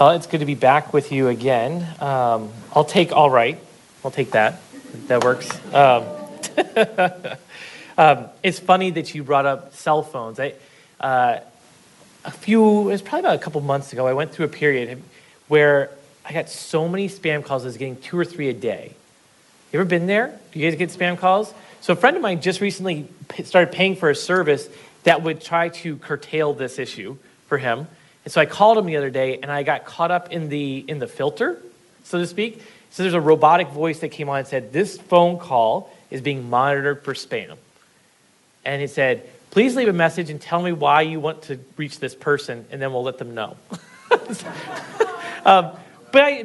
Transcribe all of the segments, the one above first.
Well, it's good to be back with you again. Um, I'll take all right. I'll take that. That works. Um, um, it's funny that you brought up cell phones. I, uh, a few, it was probably about a couple months ago, I went through a period where I got so many spam calls, I was getting two or three a day. You ever been there? Do you guys get spam calls? So a friend of mine just recently started paying for a service that would try to curtail this issue for him. And so I called him the other day and I got caught up in the in the filter, so to speak. So there's a robotic voice that came on and said, This phone call is being monitored for spam. And it said, Please leave a message and tell me why you want to reach this person, and then we'll let them know. um, but I,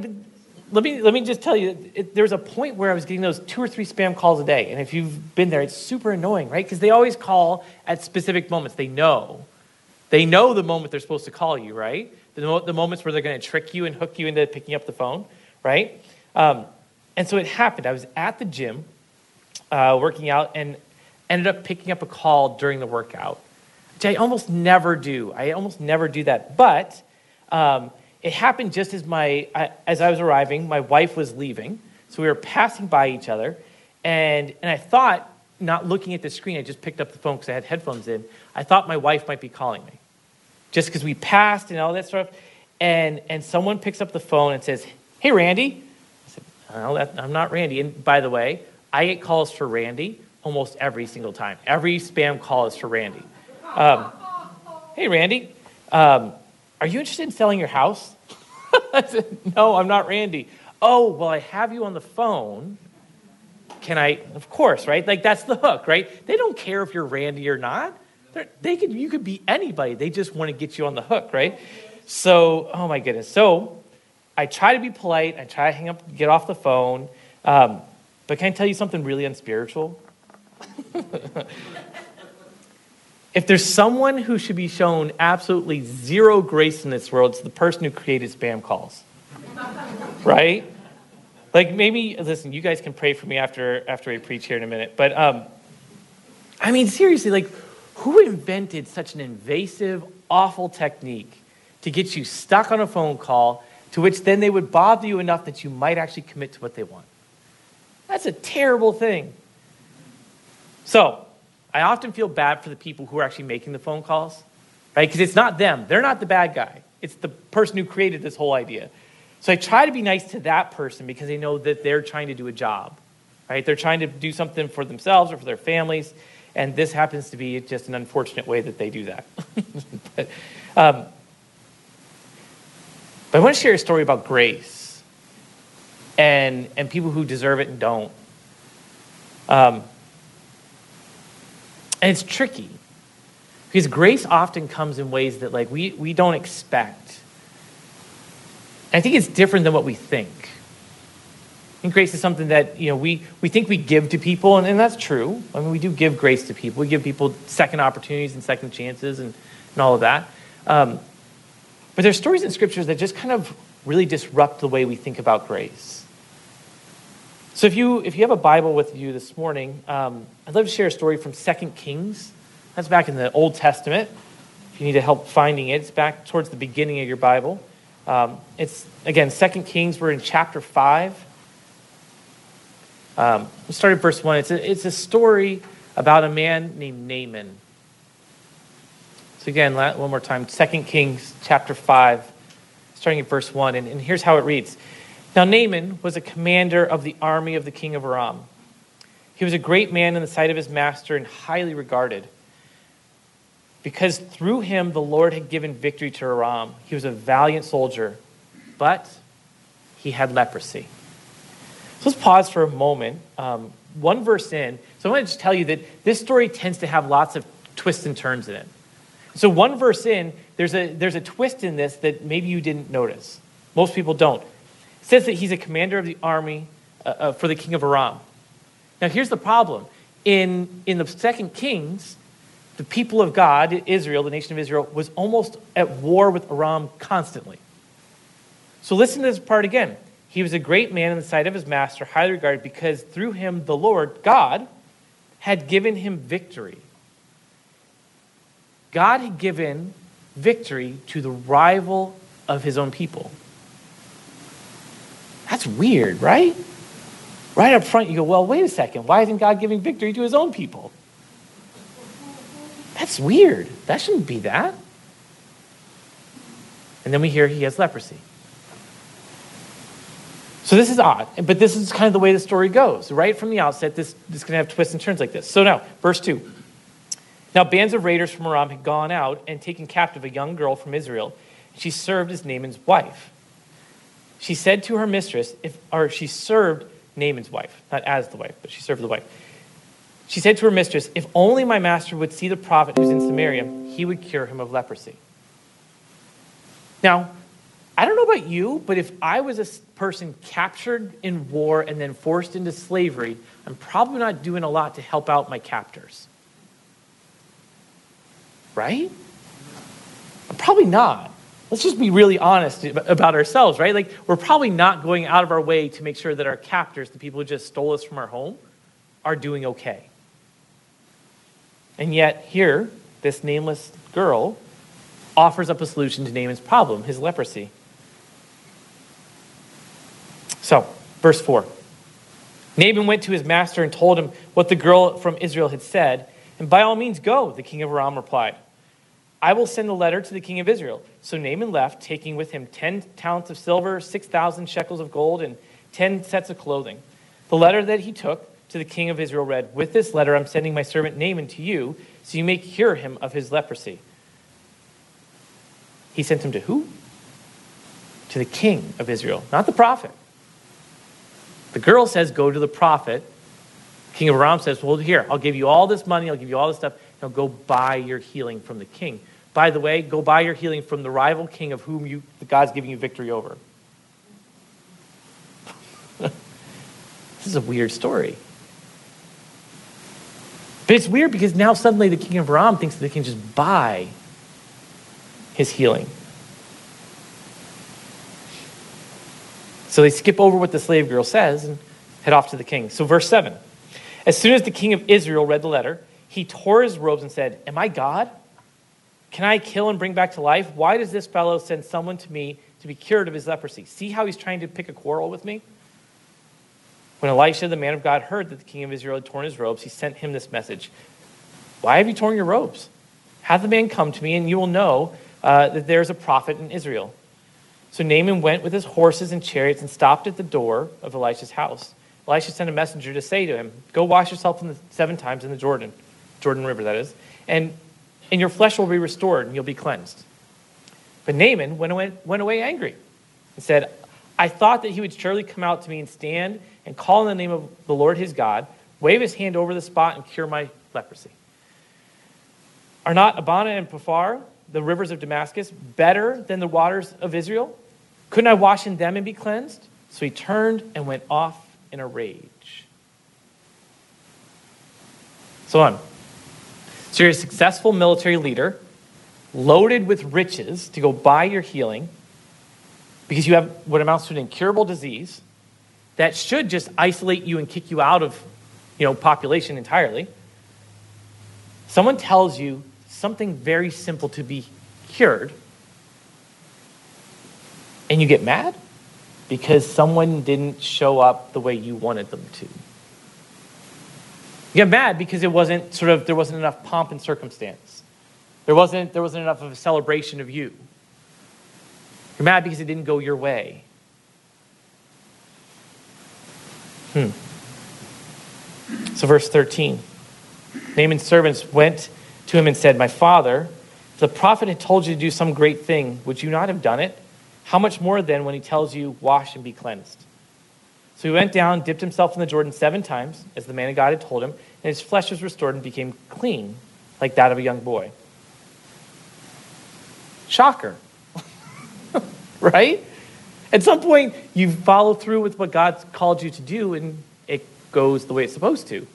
let me let me just tell you, it, there's a point where I was getting those two or three spam calls a day, and if you've been there, it's super annoying, right? Because they always call at specific moments. They know, they know the moment they're supposed to call you, right? The, the moments where they're going to trick you and hook you into picking up the phone, right? Um, and so it happened. I was at the gym, uh, working out, and ended up picking up a call during the workout, which I almost never do. I almost never do that, but. Um, it happened just as my as I was arriving. My wife was leaving, so we were passing by each other, and and I thought, not looking at the screen, I just picked up the phone because I had headphones in. I thought my wife might be calling me, just because we passed and all that stuff. And and someone picks up the phone and says, "Hey, Randy." I said, oh, "I'm not Randy." And by the way, I get calls for Randy almost every single time. Every spam call is for Randy. Um, hey, Randy. Um, are you interested in selling your house? I said, No, I'm not Randy. Oh, well, I have you on the phone. Can I? Of course, right? Like that's the hook, right? They don't care if you're Randy or not. They could, you could be anybody. They just want to get you on the hook, right? So, oh my goodness. So, I try to be polite. I try to hang up, get off the phone. Um, but can I tell you something really unspiritual? If there's someone who should be shown absolutely zero grace in this world, it's the person who created spam calls. right? Like maybe listen, you guys can pray for me after after I preach here in a minute. But um, I mean seriously, like who invented such an invasive, awful technique to get you stuck on a phone call to which then they would bother you enough that you might actually commit to what they want? That's a terrible thing. So, I often feel bad for the people who are actually making the phone calls, right? Because it's not them. They're not the bad guy. It's the person who created this whole idea. So I try to be nice to that person because they know that they're trying to do a job, right? They're trying to do something for themselves or for their families, and this happens to be just an unfortunate way that they do that. but, um, but I want to share a story about grace and, and people who deserve it and don't. Um, and it's tricky because grace often comes in ways that like we, we don't expect. I think it's different than what we think. Think grace is something that you know we, we think we give to people, and, and that's true. I mean, we do give grace to people. We give people second opportunities and second chances and, and all of that. Um, but there's stories in scriptures that just kind of really disrupt the way we think about grace. So if you if you have a Bible with you this morning, um, I'd love to share a story from Second Kings. That's back in the Old Testament. If you need to help finding it, it's back towards the beginning of your Bible. Um, it's again Second Kings. We're in chapter five. Um, we start at verse one. It's a, it's a story about a man named Naaman. So again, one more time. Second Kings chapter five, starting at verse one, and, and here's how it reads. Now, Naaman was a commander of the army of the king of Aram. He was a great man in the sight of his master and highly regarded. Because through him the Lord had given victory to Aram. He was a valiant soldier, but he had leprosy. So let's pause for a moment. Um, one verse in. So I want to just tell you that this story tends to have lots of twists and turns in it. So one verse in, there's a, there's a twist in this that maybe you didn't notice. Most people don't says that he's a commander of the army uh, uh, for the king of Aram. Now, here's the problem. In, in the second Kings, the people of God, Israel, the nation of Israel, was almost at war with Aram constantly. So listen to this part again. He was a great man in the sight of his master, highly regarded, because through him the Lord, God, had given him victory. God had given victory to the rival of his own people. That's weird, right? Right up front, you go, well, wait a second. Why isn't God giving victory to his own people? That's weird. That shouldn't be that. And then we hear he has leprosy. So this is odd, but this is kind of the way the story goes. Right from the outset, this, this is going to have twists and turns like this. So now, verse 2. Now, bands of raiders from Aram had gone out and taken captive a young girl from Israel. She served as Naaman's wife. She said to her mistress, if, or she served Naaman's wife, not as the wife, but she served the wife. She said to her mistress, If only my master would see the prophet who's in Samaria, he would cure him of leprosy. Now, I don't know about you, but if I was a person captured in war and then forced into slavery, I'm probably not doing a lot to help out my captors. Right? Probably not. Let's just be really honest about ourselves, right? Like, we're probably not going out of our way to make sure that our captors, the people who just stole us from our home, are doing okay. And yet, here, this nameless girl offers up a solution to Naaman's problem, his leprosy. So, verse 4. Naaman went to his master and told him what the girl from Israel had said. And by all means, go, the king of Aram replied. I will send a letter to the king of Israel. So Naaman left, taking with him 10 talents of silver, 6,000 shekels of gold, and 10 sets of clothing. The letter that he took to the king of Israel read, With this letter I'm sending my servant Naaman to you, so you may cure him of his leprosy. He sent him to who? To the king of Israel, not the prophet. The girl says, Go to the prophet. King of Aram says, Well, here, I'll give you all this money, I'll give you all this stuff. Now go buy your healing from the king. By the way, go buy your healing from the rival king of whom you, God's giving you victory over. this is a weird story. But it's weird because now suddenly the king of Aram thinks that they can just buy his healing. So they skip over what the slave girl says and head off to the king. So, verse 7. As soon as the king of Israel read the letter, he tore his robes and said, Am I God? Can I kill and bring back to life? Why does this fellow send someone to me to be cured of his leprosy? See how he's trying to pick a quarrel with me? When Elisha, the man of God, heard that the king of Israel had torn his robes, he sent him this message Why have you torn your robes? Have the man come to me, and you will know uh, that there is a prophet in Israel. So Naaman went with his horses and chariots and stopped at the door of Elisha's house. Elisha sent a messenger to say to him, Go wash yourself the seven times in the Jordan, Jordan River, that is, and, and your flesh will be restored and you'll be cleansed. But Naaman went away, went away angry and said, I thought that he would surely come out to me and stand and call in the name of the Lord his God, wave his hand over the spot, and cure my leprosy. Are not Abana and Pharpar, the rivers of Damascus, better than the waters of Israel? Couldn't I wash in them and be cleansed? So he turned and went off in a rage. So on. So you're a successful military leader, loaded with riches to go buy your healing because you have what amounts to an incurable disease that should just isolate you and kick you out of you know population entirely someone tells you something very simple to be cured and you get mad because someone didn't show up the way you wanted them to you get mad because it wasn't sort of there wasn't enough pomp and circumstance there wasn't there wasn't enough of a celebration of you you're mad because it didn't go your way. Hmm. So, verse 13 Naaman's servants went to him and said, My father, if the prophet had told you to do some great thing. Would you not have done it? How much more then when he tells you, Wash and be cleansed? So he went down, dipped himself in the Jordan seven times, as the man of God had told him, and his flesh was restored and became clean, like that of a young boy. Shocker right? At some point, you follow through with what God's called you to do, and it goes the way it's supposed to.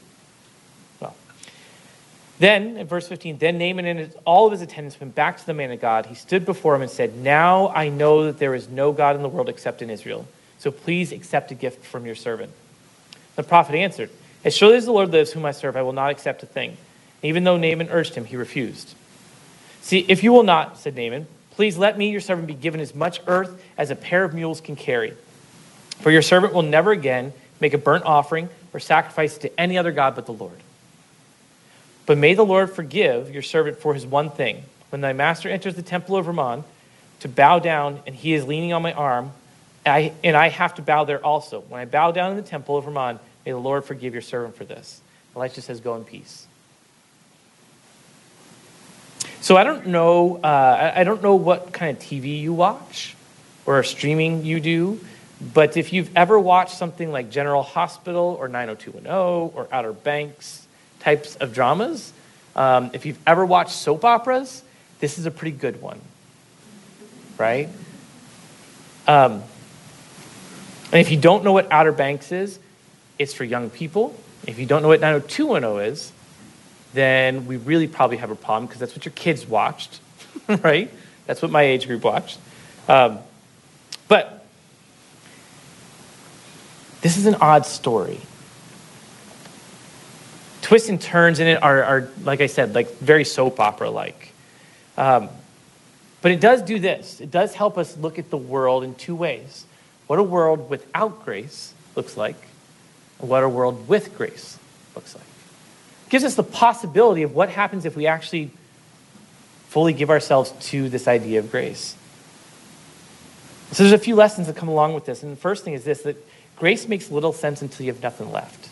Then, in verse 15, then Naaman and all of his attendants went back to the man of God. He stood before him and said, Now I know that there is no God in the world except in Israel. So please accept a gift from your servant. The prophet answered, As surely as the Lord lives, whom I serve, I will not accept a thing. And even though Naaman urged him, he refused. See, if you will not, said Naaman, Please let me, your servant, be given as much earth as a pair of mules can carry. For your servant will never again make a burnt offering or sacrifice to any other God but the Lord. But may the Lord forgive your servant for his one thing. When thy master enters the temple of Rimmon to bow down, and he is leaning on my arm, I, and I have to bow there also. When I bow down in the temple of Rimmon, may the Lord forgive your servant for this. Elisha says, Go in peace. So I don't know. Uh, I don't know what kind of TV you watch or streaming you do, but if you've ever watched something like General Hospital or 90210 or Outer Banks types of dramas, um, if you've ever watched soap operas, this is a pretty good one, right? Um, and if you don't know what Outer Banks is, it's for young people. If you don't know what 90210 is, then we really probably have a problem because that's what your kids watched, right? That's what my age group watched. Um, but this is an odd story. Twists and turns in it are, are like I said, like very soap opera like. Um, but it does do this it does help us look at the world in two ways what a world without grace looks like, and what a world with grace looks like gives us the possibility of what happens if we actually fully give ourselves to this idea of grace. So there's a few lessons that come along with this. And the first thing is this that grace makes little sense until you have nothing left.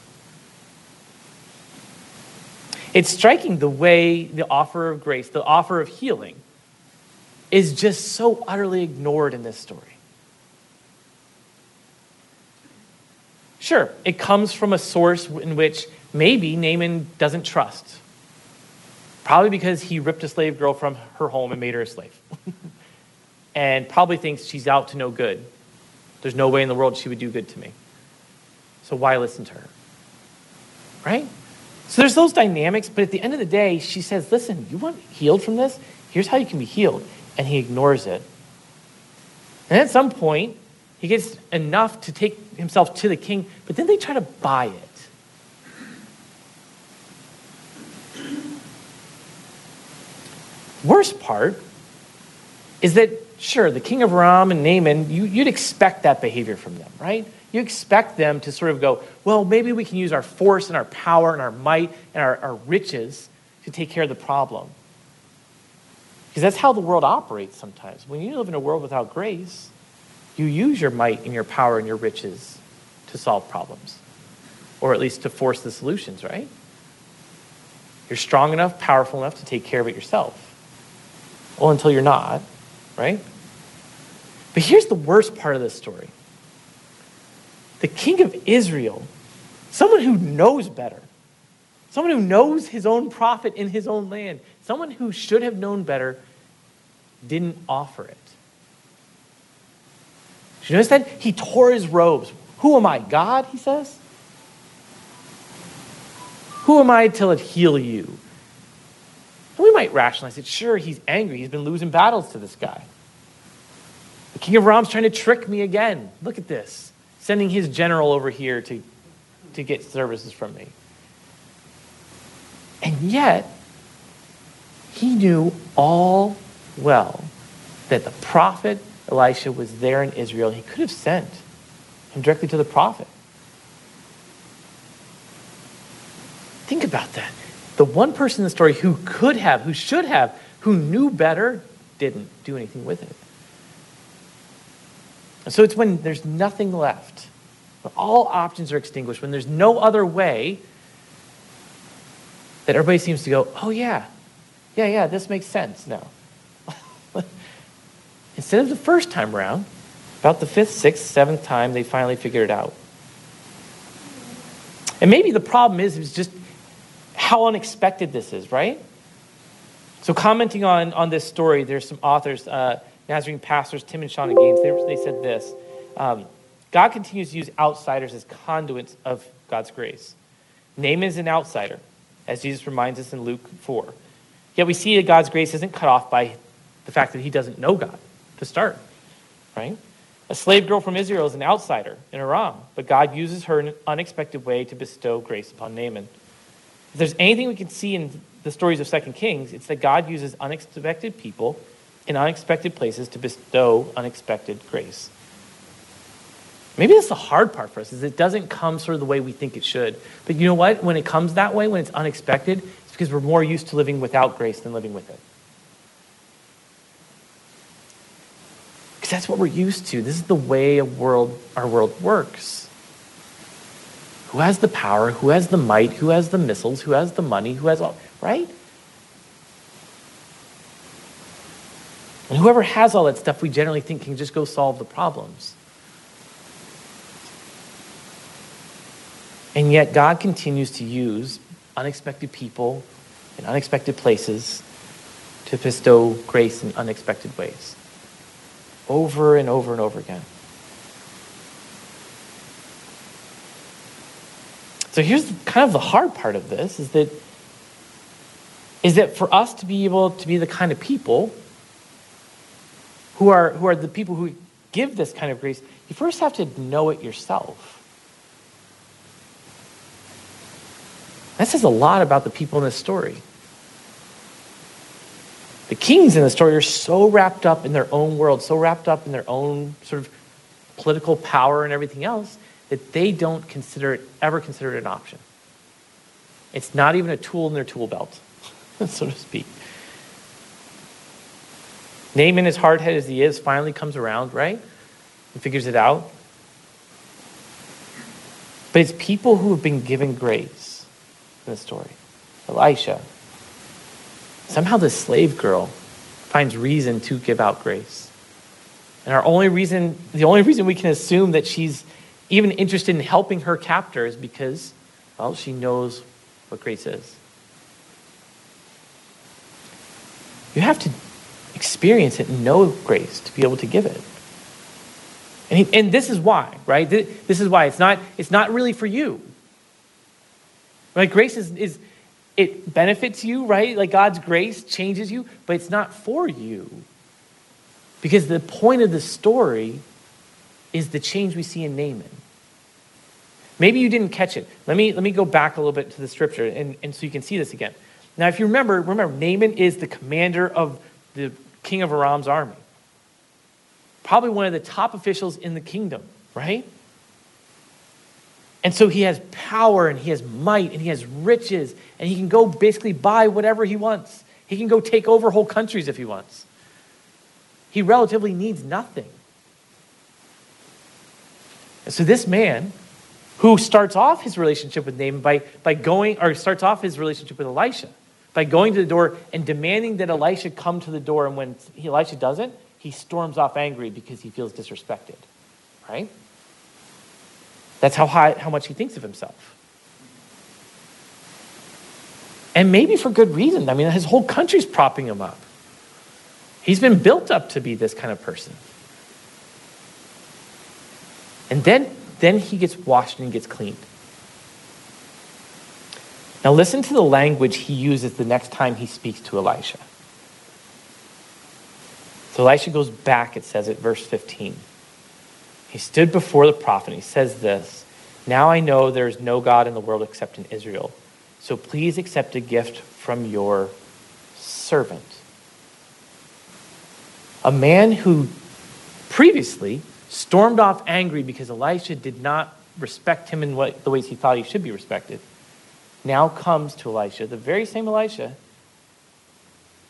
It's striking the way the offer of grace, the offer of healing, is just so utterly ignored in this story. Sure, it comes from a source in which maybe Naaman doesn't trust. Probably because he ripped a slave girl from her home and made her a slave. and probably thinks she's out to no good. There's no way in the world she would do good to me. So why listen to her? Right? So there's those dynamics, but at the end of the day, she says, Listen, you want healed from this? Here's how you can be healed. And he ignores it. And at some point, he gets enough to take himself to the king, but then they try to buy it. Worst part is that, sure, the king of Aram and Naaman, you, you'd expect that behavior from them, right? You expect them to sort of go, well, maybe we can use our force and our power and our might and our, our riches to take care of the problem. Because that's how the world operates sometimes. When you live in a world without grace, you use your might and your power and your riches to solve problems, or at least to force the solutions, right? You're strong enough, powerful enough to take care of it yourself. Well, until you're not, right? But here's the worst part of this story the king of Israel, someone who knows better, someone who knows his own prophet in his own land, someone who should have known better, didn't offer it. Did you notice that? He tore his robes. Who am I? God, he says? Who am I till it heal you? And we might rationalize it. Sure, he's angry. He's been losing battles to this guy. The king of Aram's trying to trick me again. Look at this. Sending his general over here to, to get services from me. And yet, he knew all well that the prophet Elisha was there in Israel. He could have sent him directly to the prophet. Think about that. The one person in the story who could have, who should have, who knew better, didn't do anything with it. So it's when there's nothing left, when all options are extinguished, when there's no other way, that everybody seems to go, oh, yeah, yeah, yeah, this makes sense now. Instead of the first time around, about the fifth, sixth, seventh time, they finally figured it out. And maybe the problem is, is just how unexpected this is, right? So, commenting on, on this story, there's some authors, uh, Nazarene pastors, Tim and Shawna Gaines, they, they said this um, God continues to use outsiders as conduits of God's grace. Naaman is an outsider, as Jesus reminds us in Luke 4. Yet we see that God's grace isn't cut off by the fact that he doesn't know God to start, right? A slave girl from Israel is an outsider in Aram, but God uses her in an unexpected way to bestow grace upon Naaman. If there's anything we can see in the stories of Second Kings, it's that God uses unexpected people in unexpected places to bestow unexpected grace. Maybe that's the hard part for us, is it doesn't come sort of the way we think it should. But you know what? When it comes that way, when it's unexpected, it's because we're more used to living without grace than living with it. Because that's what we're used to. This is the way a world, our world works. Who has the power? Who has the might? Who has the missiles? Who has the money? Who has all, right? And whoever has all that stuff, we generally think can just go solve the problems. And yet, God continues to use unexpected people in unexpected places to bestow grace in unexpected ways. Over and over and over again. So here's kind of the hard part of this is that is that for us to be able to be the kind of people who are who are the people who give this kind of grace, you first have to know it yourself. That says a lot about the people in this story. The kings in the story are so wrapped up in their own world, so wrapped up in their own sort of political power and everything else, that they don't consider it, ever consider it an option. It's not even a tool in their tool belt, so to speak. Naaman, as hard headed as he is, finally comes around, right? And figures it out. But it's people who have been given grace in the story. Elisha. Somehow this slave girl finds reason to give out grace. And our only reason, the only reason we can assume that she's even interested in helping her captor is because, well, she knows what grace is. You have to experience it and know grace to be able to give it. And, he, and this is why, right? This is why it's not, it's not really for you. Right? Grace is, is, it benefits you, right? Like God's grace changes you, but it's not for you. Because the point of the story is the change we see in Naaman. Maybe you didn't catch it. Let me, let me go back a little bit to the scripture and, and so you can see this again. Now, if you remember, remember, Naaman is the commander of the king of Aram's army. Probably one of the top officials in the kingdom, right? And so he has power and he has might and he has riches and he can go basically buy whatever he wants. He can go take over whole countries if he wants. He relatively needs nothing. And so this man who starts off his relationship with Naaman by, by going, or starts off his relationship with Elisha by going to the door and demanding that Elisha come to the door. And when Elisha doesn't, he storms off angry because he feels disrespected, right? That's how, high, how much he thinks of himself. And maybe for good reason. I mean, his whole country's propping him up. He's been built up to be this kind of person. And then then he gets washed and gets cleaned. Now, listen to the language he uses the next time he speaks to Elisha. So Elisha goes back, it says at verse 15. He stood before the prophet and he says this Now I know there is no God in the world except in Israel. So please accept a gift from your servant. A man who previously stormed off angry because Elisha did not respect him in what, the ways he thought he should be respected, now comes to Elisha, the very same Elisha,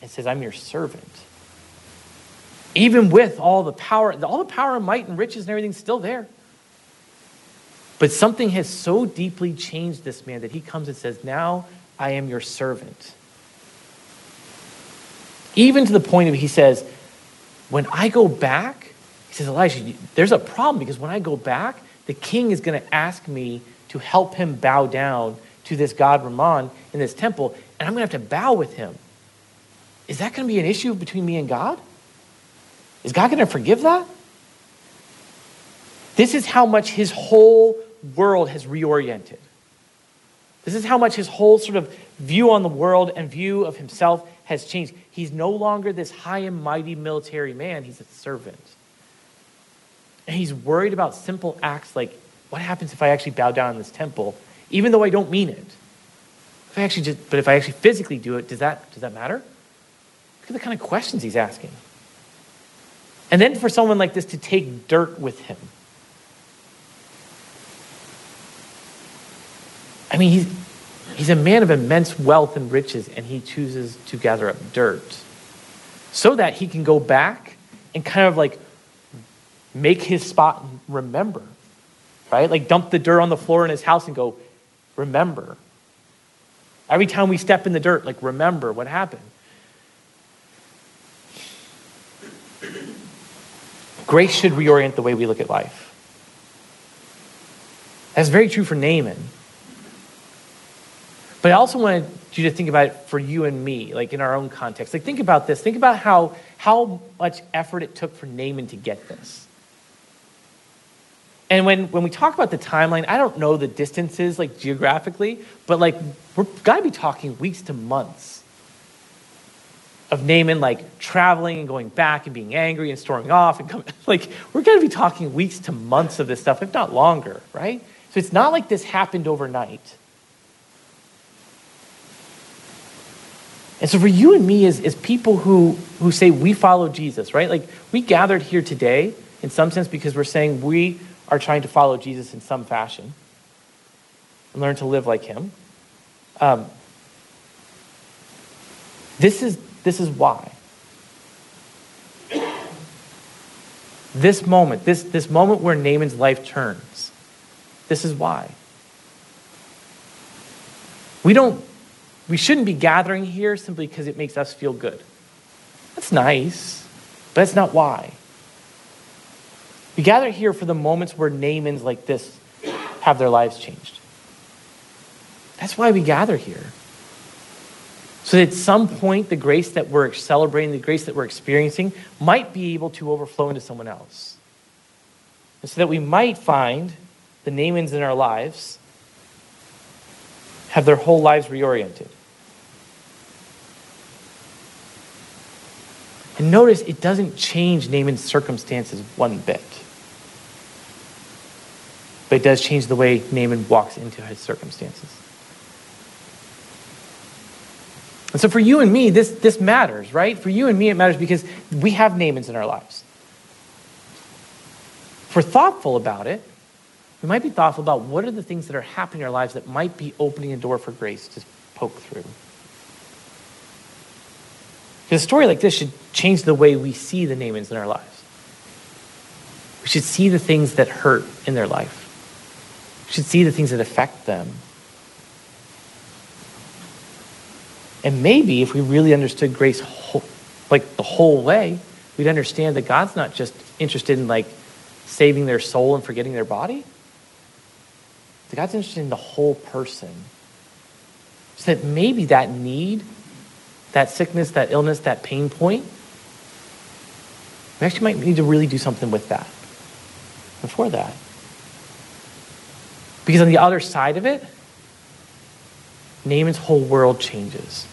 and says, I'm your servant. Even with all the power, all the power and might and riches and everything's still there. But something has so deeply changed this man that he comes and says, Now I am your servant. Even to the point of he says, When I go back, he says, Elisha, there's a problem because when I go back, the king is going to ask me to help him bow down to this god Rimmon in this temple, and I'm going to have to bow with him. Is that going to be an issue between me and God? Is God going to forgive that? This is how much his whole world has reoriented. This is how much his whole sort of view on the world and view of himself has changed. He's no longer this high and mighty military man, he's a servant. And he's worried about simple acts like what happens if I actually bow down in this temple, even though I don't mean it? If I actually just, but if I actually physically do it, does that, does that matter? Look at the kind of questions he's asking. And then for someone like this to take dirt with him. I mean, he's, he's a man of immense wealth and riches, and he chooses to gather up dirt so that he can go back and kind of like make his spot remember, right? Like dump the dirt on the floor in his house and go, remember. Every time we step in the dirt, like remember what happened. Grace should reorient the way we look at life. That's very true for Naaman. But I also wanted you to think about it for you and me, like in our own context. Like, think about this. Think about how, how much effort it took for Naaman to get this. And when, when we talk about the timeline, I don't know the distances, like geographically, but like we're got to be talking weeks to months of Naaman like traveling and going back and being angry and storming off and coming. Like we're to be talking weeks to months of this stuff, if not longer, right? So it's not like this happened overnight. And so for you and me as, as people who, who say we follow Jesus, right? Like we gathered here today in some sense because we're saying we are trying to follow Jesus in some fashion and learn to live like him. Um, this is this is why. This moment, this, this moment where Naaman's life turns, this is why. We don't we shouldn't be gathering here simply because it makes us feel good. That's nice, but that's not why. We gather here for the moments where Naamans like this have their lives changed. That's why we gather here. So that at some point, the grace that we're celebrating, the grace that we're experiencing, might be able to overflow into someone else. And so that we might find the Naamans in our lives have their whole lives reoriented. And notice it doesn't change Naaman's circumstances one bit. But it does change the way Naaman walks into his circumstances. And so for you and me, this, this matters, right? For you and me, it matters because we have Naamans in our lives. If we're thoughtful about it, we might be thoughtful about what are the things that are happening in our lives that might be opening a door for grace to poke through. Because a story like this should change the way we see the Naamans in our lives. We should see the things that hurt in their life. We should see the things that affect them. And maybe if we really understood grace whole, like the whole way, we'd understand that God's not just interested in like saving their soul and forgetting their body. That God's interested in the whole person. So that maybe that need that sickness, that illness, that pain point, we actually might need to really do something with that before that. Because on the other side of it, Naaman's whole world changes.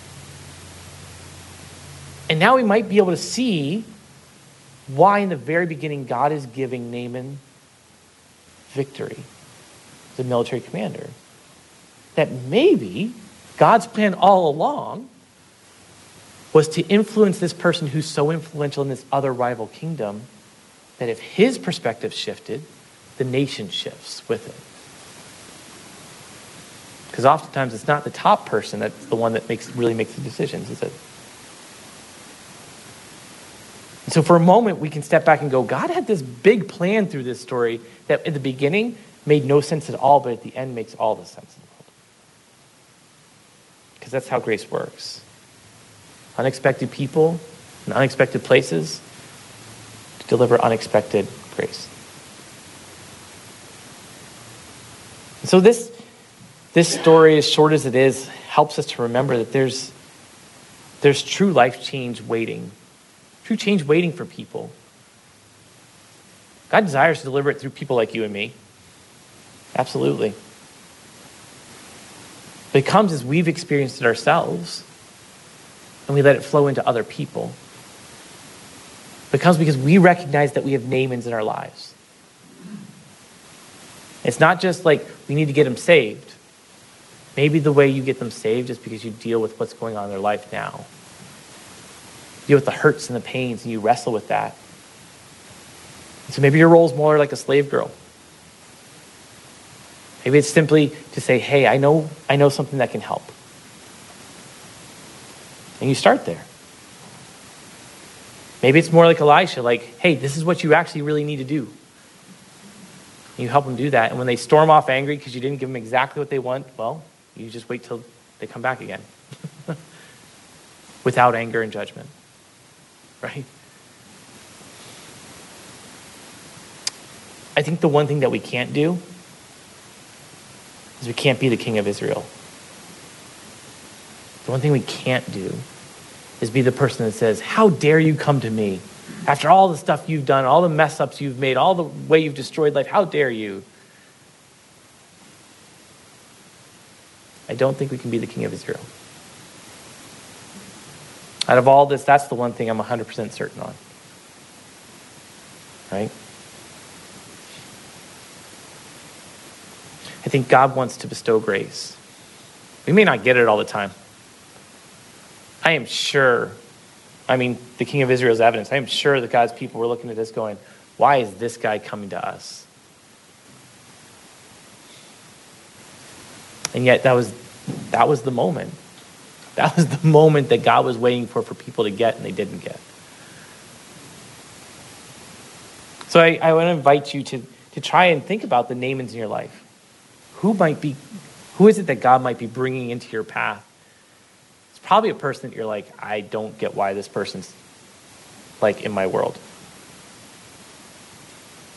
And now we might be able to see why, in the very beginning, God is giving Naaman victory, the military commander. That maybe God's plan all along was to influence this person who's so influential in this other rival kingdom that if his perspective shifted, the nation shifts with it. Because oftentimes it's not the top person that's the one that makes really makes the decisions, is it? And so for a moment we can step back and go, God had this big plan through this story that in the beginning made no sense at all, but at the end makes all the sense in the world. Because that's how grace works unexpected people and unexpected places to deliver unexpected grace. And so this this story, as short as it is, helps us to remember that there's there's true life change waiting, true change waiting for people. God desires to deliver it through people like you and me. Absolutely. But it comes as we've experienced it ourselves and we let it flow into other people. It comes because we recognize that we have Naamans in our lives. It's not just like we need to get them saved. Maybe the way you get them saved is because you deal with what's going on in their life now. You deal with the hurts and the pains and you wrestle with that. So maybe your role is more like a slave girl. Maybe it's simply to say, hey, I know, I know something that can help. And you start there. Maybe it's more like Elisha, like, hey, this is what you actually really need to do. And you help them do that. And when they storm off angry because you didn't give them exactly what they want, well, you just wait till they come back again without anger and judgment. Right? I think the one thing that we can't do is we can't be the king of Israel. The one thing we can't do is be the person that says, How dare you come to me? After all the stuff you've done, all the mess ups you've made, all the way you've destroyed life, how dare you? I don't think we can be the king of Israel. Out of all this, that's the one thing I'm 100% certain on. Right? I think God wants to bestow grace. We may not get it all the time. I am sure, I mean, the king of Israel's evidence, I am sure that God's people were looking at this going, why is this guy coming to us? And yet that was that was the moment. That was the moment that God was waiting for for people to get and they didn't get. So I, I want to invite you to, to try and think about the Naamans in your life. Who might be, who is it that God might be bringing into your path? Probably a person that you're like, I don't get why this person's like in my world.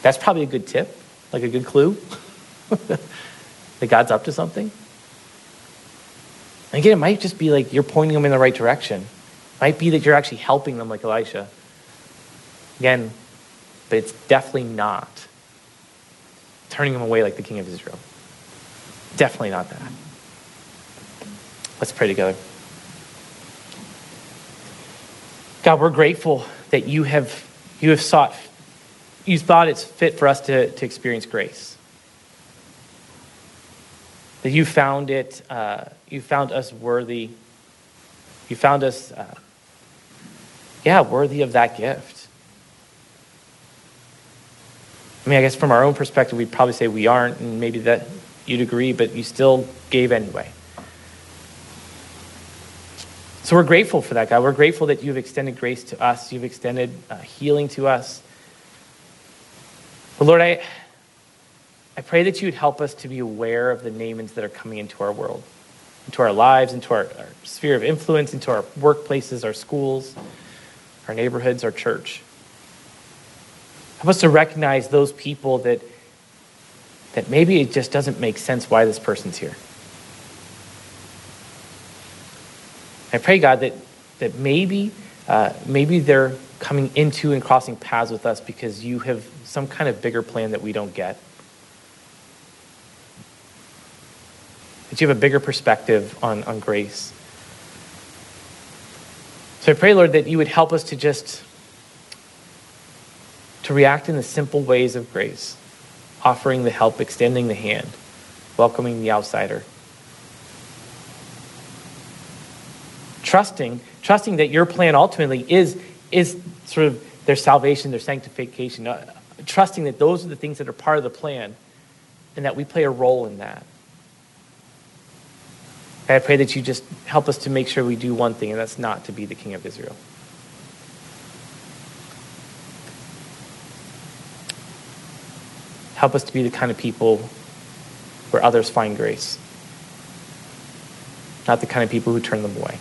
That's probably a good tip, like a good clue that God's up to something. And again, it might just be like you're pointing them in the right direction. It might be that you're actually helping them like Elisha. Again, but it's definitely not turning them away like the king of Israel. Definitely not that. Let's pray together. God, we're grateful that you have you have sought you thought it's fit for us to, to experience grace. That you found it, uh, you found us worthy. You found us, uh, yeah, worthy of that gift. I mean, I guess from our own perspective, we'd probably say we aren't, and maybe that you'd agree, but you still gave anyway. So we're grateful for that, God. We're grateful that you've extended grace to us, you've extended uh, healing to us. But Lord, I, I pray that you would help us to be aware of the Naamans that are coming into our world, into our lives, into our, our sphere of influence, into our workplaces, our schools, our neighborhoods, our church. Help us to recognize those people that that maybe it just doesn't make sense why this person's here. I pray, God, that, that maybe, uh, maybe they're coming into and crossing paths with us because you have some kind of bigger plan that we don't get. That you have a bigger perspective on, on grace. So I pray, Lord, that you would help us to just to react in the simple ways of grace offering the help, extending the hand, welcoming the outsider. Trusting, trusting that your plan ultimately is, is sort of their salvation, their sanctification. Uh, trusting that those are the things that are part of the plan and that we play a role in that. And I pray that you just help us to make sure we do one thing, and that's not to be the king of Israel. Help us to be the kind of people where others find grace, not the kind of people who turn them away.